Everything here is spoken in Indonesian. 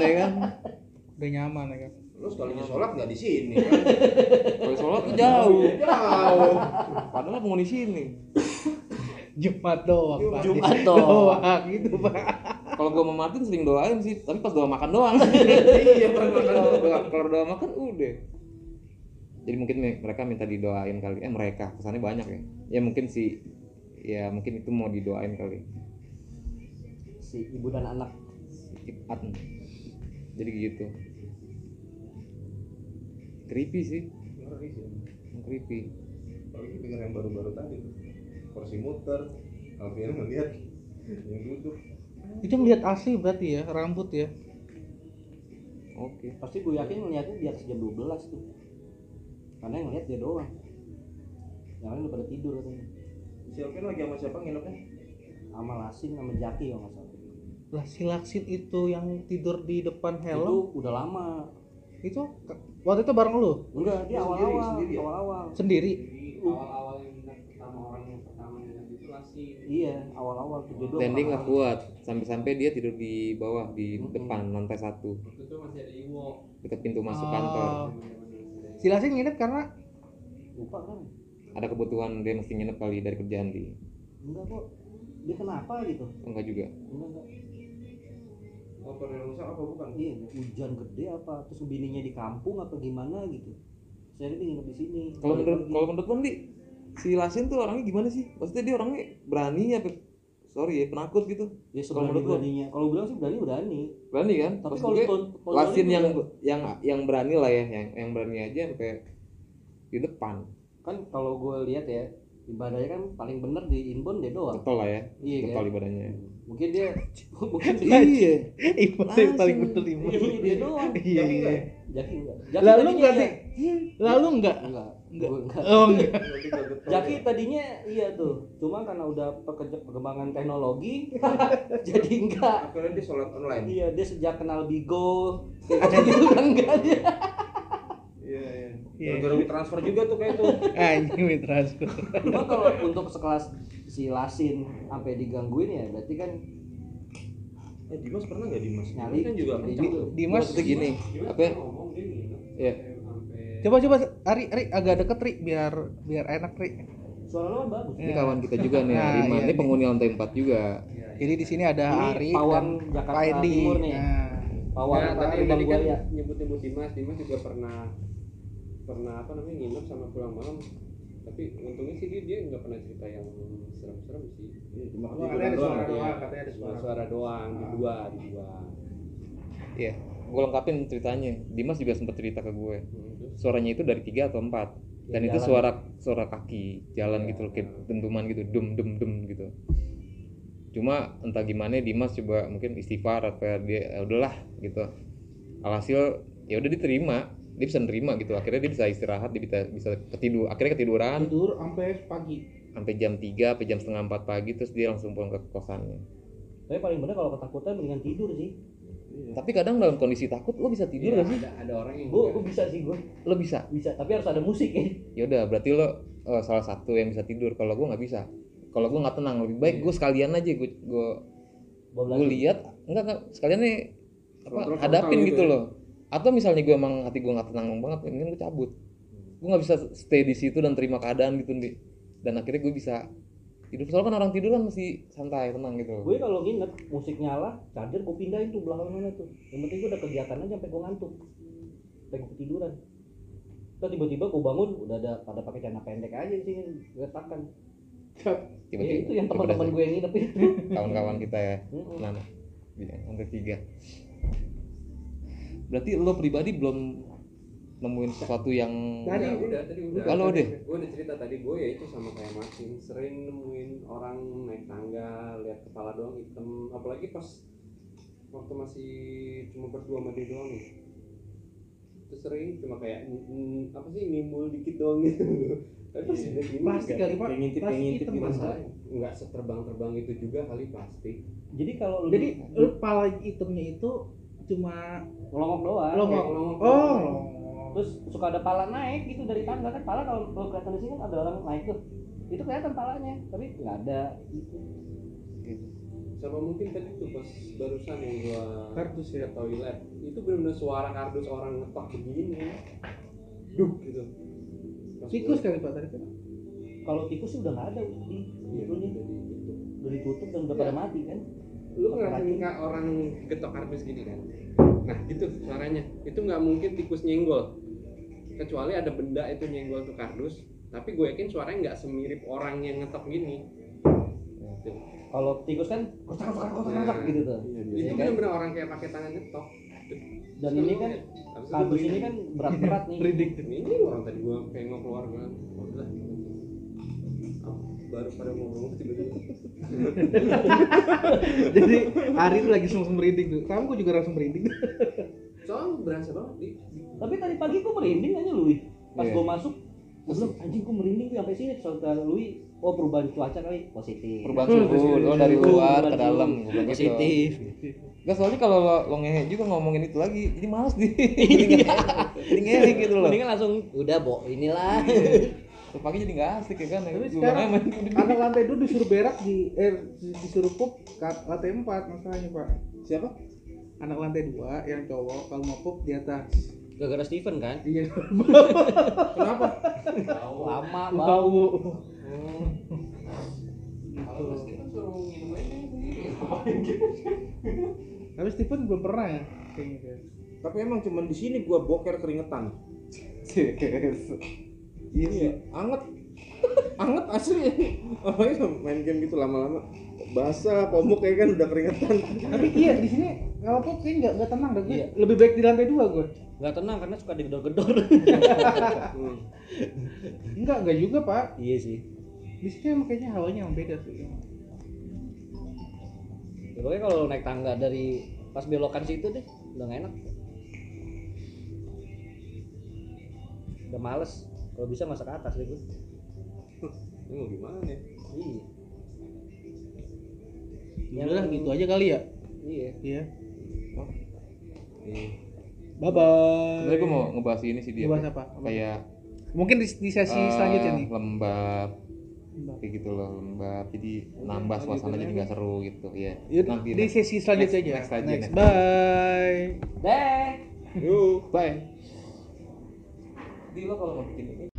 ya kan? Udah nyaman ya kan? Lu sekalinya sholat nggak di sini kan? kalau sholat tuh jauh. Jauh. padahal penghuni sini. Jumat doang Pak. Jumat doang. doang gitu pak. Kalau gua sama Martin sering doain sih tapi pas doa makan doang. Iya, pas makan kalau doa, kalau doa makan udah. Jadi mungkin me- mereka minta didoain kali. Eh mereka kesannya banyak ya. Ya mungkin si ya mungkin itu mau didoain kali. Si ibu dan anak Ipat jadi gitu. Creepy sih. Ngeri sih. Creepy. Apalagi denger yang baru-baru tadi. Tuh. Kursi muter, Alfian ngeliat yang duduk. itu ngeliat asli berarti ya rambut ya. Oke. Pasti gue yakin ngeliatnya di atas jam 12 tuh. Karena yang ngeliat dia doang. Yang lain udah pada tidur katanya. Si Alfian lagi sama siapa nginepnya? sama Lasin sama Jaki kalau nggak salah lah si Laksin itu yang tidur di depan itu helm udah lama. Itu? Waktu itu bareng lu? Enggak dia sendiri, awal-awal. sendiri ya? awal-awal. Sendiri? Awal-awal yang pertama orang yang pertama yang itu masih iya awal-awal landing nggak kuat. Sampai-sampai dia tidur di bawah di Mm-mm. depan lantai satu. Itu masih ada Iwo. Dekat pintu masuk Oh. kantor si Laksin nginep karena? Lupa kan? Ada kebutuhan dia mesti nginep kali dari kerjaan di enggak kok. Dia kenapa gitu? Enggak juga. Enggak enggak Korea rusak apa bukan? iya hujan gede apa? Terus bininya di kampung apa gimana gitu? Saya dia nginep di sini. Kalau Balik menurut lagi. kalau menurut lo nih si Lasin tuh orangnya gimana sih? Maksudnya dia orangnya berani apa? Sorry ya penakut gitu. Ya kalau menurut beraninya. Kalau bilang sih berani berani. Berani kan? Tapi kalau Lasin yang juga- yang yang berani lah ya yang yang berani aja sampai di depan. Kan kalau gue lihat ya ibadahnya kan paling bener di inbound dia doang. Getol lah ya iya getol kan? ibadahnya. Mungkin dia mungkin dia iya ibu Langsung. paling betul ibu iya dia doang. Iya iya. ya? Jaki enggak Jaki lalu enggak iya. nih lalu enggak enggak Enggak. Enggak oh enggak Jaki ya? tadinya iya tuh. Cuma karena udah pekerja- perkembangan teknologi jadi enggak Akhirnya dia sholat online. iya dia sejak kenal Bigo. Kayak gitu kan enggak dia. Iya, iya. Iya. Gara-gara transfer juga tuh kayak tuh. anjing mitra cuma kalau untuk sekelas si Lasin sampai digangguin ya berarti kan Eh Dimas pernah nggak Dimas? Nyali. Dimas kan juga tuh. Dimas Maksudnya gini apa ya? Iya. sampai coba coba Ari Ari agak deket Ri biar biar enak Ri suara lo bagus ini kawan kita juga nih Nah, Rima iya ini nih. penghuni lantai 4 juga jadi di sini ada Ini Ari Pawang dan Jakarta Timur nih. nah Pawang Nah, tadi kan nyebut-nyebut Dimas, Dimas juga pernah pernah apa namanya nginep sama pulang malam. Tapi untungnya sih dia dia nggak pernah cerita yang serem-serem sih. Iya, Cuma Oh, ada doang. suara Iya. doang, katanya ada suara, suara doang di dua, di dua. iya gue lengkapin ceritanya Dimas juga sempat cerita ke gue Hmm, suaranya itu dari tiga atau empat dan Ya, itu jalan. suara suara kaki jalan gitu loh kayak dentuman gitu dum dum dum gitu cuma entah gimana Dimas coba mungkin istighfar apa dia ya udahlah gitu alhasil ya udah diterima dia bisa nerima gitu. Akhirnya dia bisa istirahat dia bisa bisa ketidur akhirnya ketiduran. Tidur sampai pagi. Sampai jam 3 sampai jam setengah 4 pagi terus dia langsung pulang ke kosannya. Tapi paling bener kalau ketakutan mendingan tidur sih. Tapi kadang dalam kondisi takut lo bisa tidur Iya, gak sih? ada ada orang yang gue gue bisa sih gue lo bisa? Bisa tapi harus ada musik ya. Ya udah berarti lo eh, salah satu yang bisa tidur. Kalau gue nggak bisa. Kalau gue nggak tenang lebih baik gue sekalian aja gue gue Bablas. gue lihat. Enggak enggak sekalian nih apa Kontrol- hadapin gitu gitu ya. loh atau misalnya gue emang hati gue nggak tenang banget mending gue cabut. Gue nggak bisa stay di situ dan terima keadaan gitu nih dan akhirnya gue bisa tidur. Soalnya kan orang tidur kan masih santai tenang gitu. Gue kalau nginep musik nyala charger gue pindahin tuh belakang mana tuh. Yang penting gue ada kegiatan aja sampai gue ngantuk. Sampai gue ketiduran. Terus tiba-tiba gue bangun udah ada pada pakai celana pendek aja di sini gue letakkan ya tiba-tiba itu yang teman-teman gue yang nginep. Kawan-kawan kita ya. Mm-mm. nah lantai tiga berarti lo pribadi belum nemuin sesuatu yang tadi udah tadi udah Tadi deh. gue udah cerita tadi gue ya itu sama kayak Martin sering nemuin orang naik tangga lihat kepala doang hitam apalagi pas waktu masih cuma berdua sama dia doang nih itu sering cuma kayak mm, apa sih nimbul dikit doang gitu tapi pas udah gini Plastik nggak- kali, Pak. ngintip ngintip hitam, gitu Mas. nggak seterbang terbang itu juga kali plastik jadi kalau jadi lu pala hitamnya itu cuma ngelongok doang Longok. kayak ngelongok oh doang. terus suka ada pala naik gitu dari tangga kan pala kalau kalau kelihatan di sini kan ada orang naik tuh itu kelihatan palanya tapi nggak ada gitu. sama mungkin tadi tuh pas barusan yang gua Kardus ya? toilet itu benar-benar suara kardus orang ngetok begini duk gitu Pas Tikus kali pak tadi kan? Kalau tikus sih udah nggak ada di Iya, jadi itu. Udah ditutup dan udah Iya. pada mati kan. Lu ngerasain nggak orang getok kardus gini kan nah gitu suaranya itu nggak mungkin tikus nyenggol kecuali ada benda itu nyenggol tuh kardus tapi gue yakin suaranya nggak semirip orang yang ngetok gini Tuh. Kalau tikus kan kotak kotak kotak kotak gitu tuh. itu Iya kan? bener-bener orang kayak pakai tangan ngetok Dan ini kan itu kardus gua ini kan berat-berat nih. Reading. ini orang tadi gua pengen keluar kan baru pada ngomong tiba-tiba Jadi hari itu lagi langsung merinding tuh. Kamu kok juga langsung merinding? soalnya berasa banget di, Tapi tadi pagi gua merinding aja Lui. Pas Iya. gua masuk, gua bilang anjing gua merinding Lui sampai sini. Soalnya Lui, oh perubahan cuaca kali positif. perubahan suhu oh dari luar ke dalam suhu, gua bilang gitu. positif. Gak soalnya kalau lo, lo ngehe juga ngomongin itu lagi, jadi males jadi nggak- jadi ngehe gitu loh. Mendingan langsung udah bo inilah. Tuh pagi jadi nggak asik ya kan. Tapi Gua sekarang anak lantai dua disuruh berak di eh disuruh pup ke lantai empat masalahnya pak. Siapa? Anak lantai dua yang cowok kalau mau pup di atas. Gara-gara Steven kan? Iya. Kenapa? Lama bau. Bau. kalau kan suruh minum aja sendiri Tapi Stephen belum pernah ya kayaknya. Tapi emang cuman di sini gua boker keringetan. Yes. Iya, anget. anget asli. Apalagi main game gitu lama-lama basah, komuk kayak kan udah keringetan. Tapi iya di sini kalau pup kayaknya nggak nggak tenang dah. Gue Iya. Lebih baik di lantai dua gue. Nggak tenang karena suka digedor-gedor. Hmm. Enggak enggak juga pak. iya sih. Di sini emang kayaknya hawanya yang beda tuh. Ya, pokoknya kalau naik tangga dari pas belokan situ deh, udah nggak enak. Udah males. Kalau bisa masa ke atas deh gue. ini mau gimana ya Iya. Ya udah gitu aja kali ya. Iya. Iya. Iya. Bye bye. Sebenarnya gue mau ngebahas ini sih dia. Ngebahas apa? Apa? Kayak Mungkin di, di sesi eh, selanjutnya nih. lembab kayak gitu loh lembab jadi nambah suasana jadi nggak seru gitu ya Yuk, nanti di sesi selanjutnya Next- aja. next aja, Next. next. Bye. Deh. yuk bye di lo kalau mau bikin ini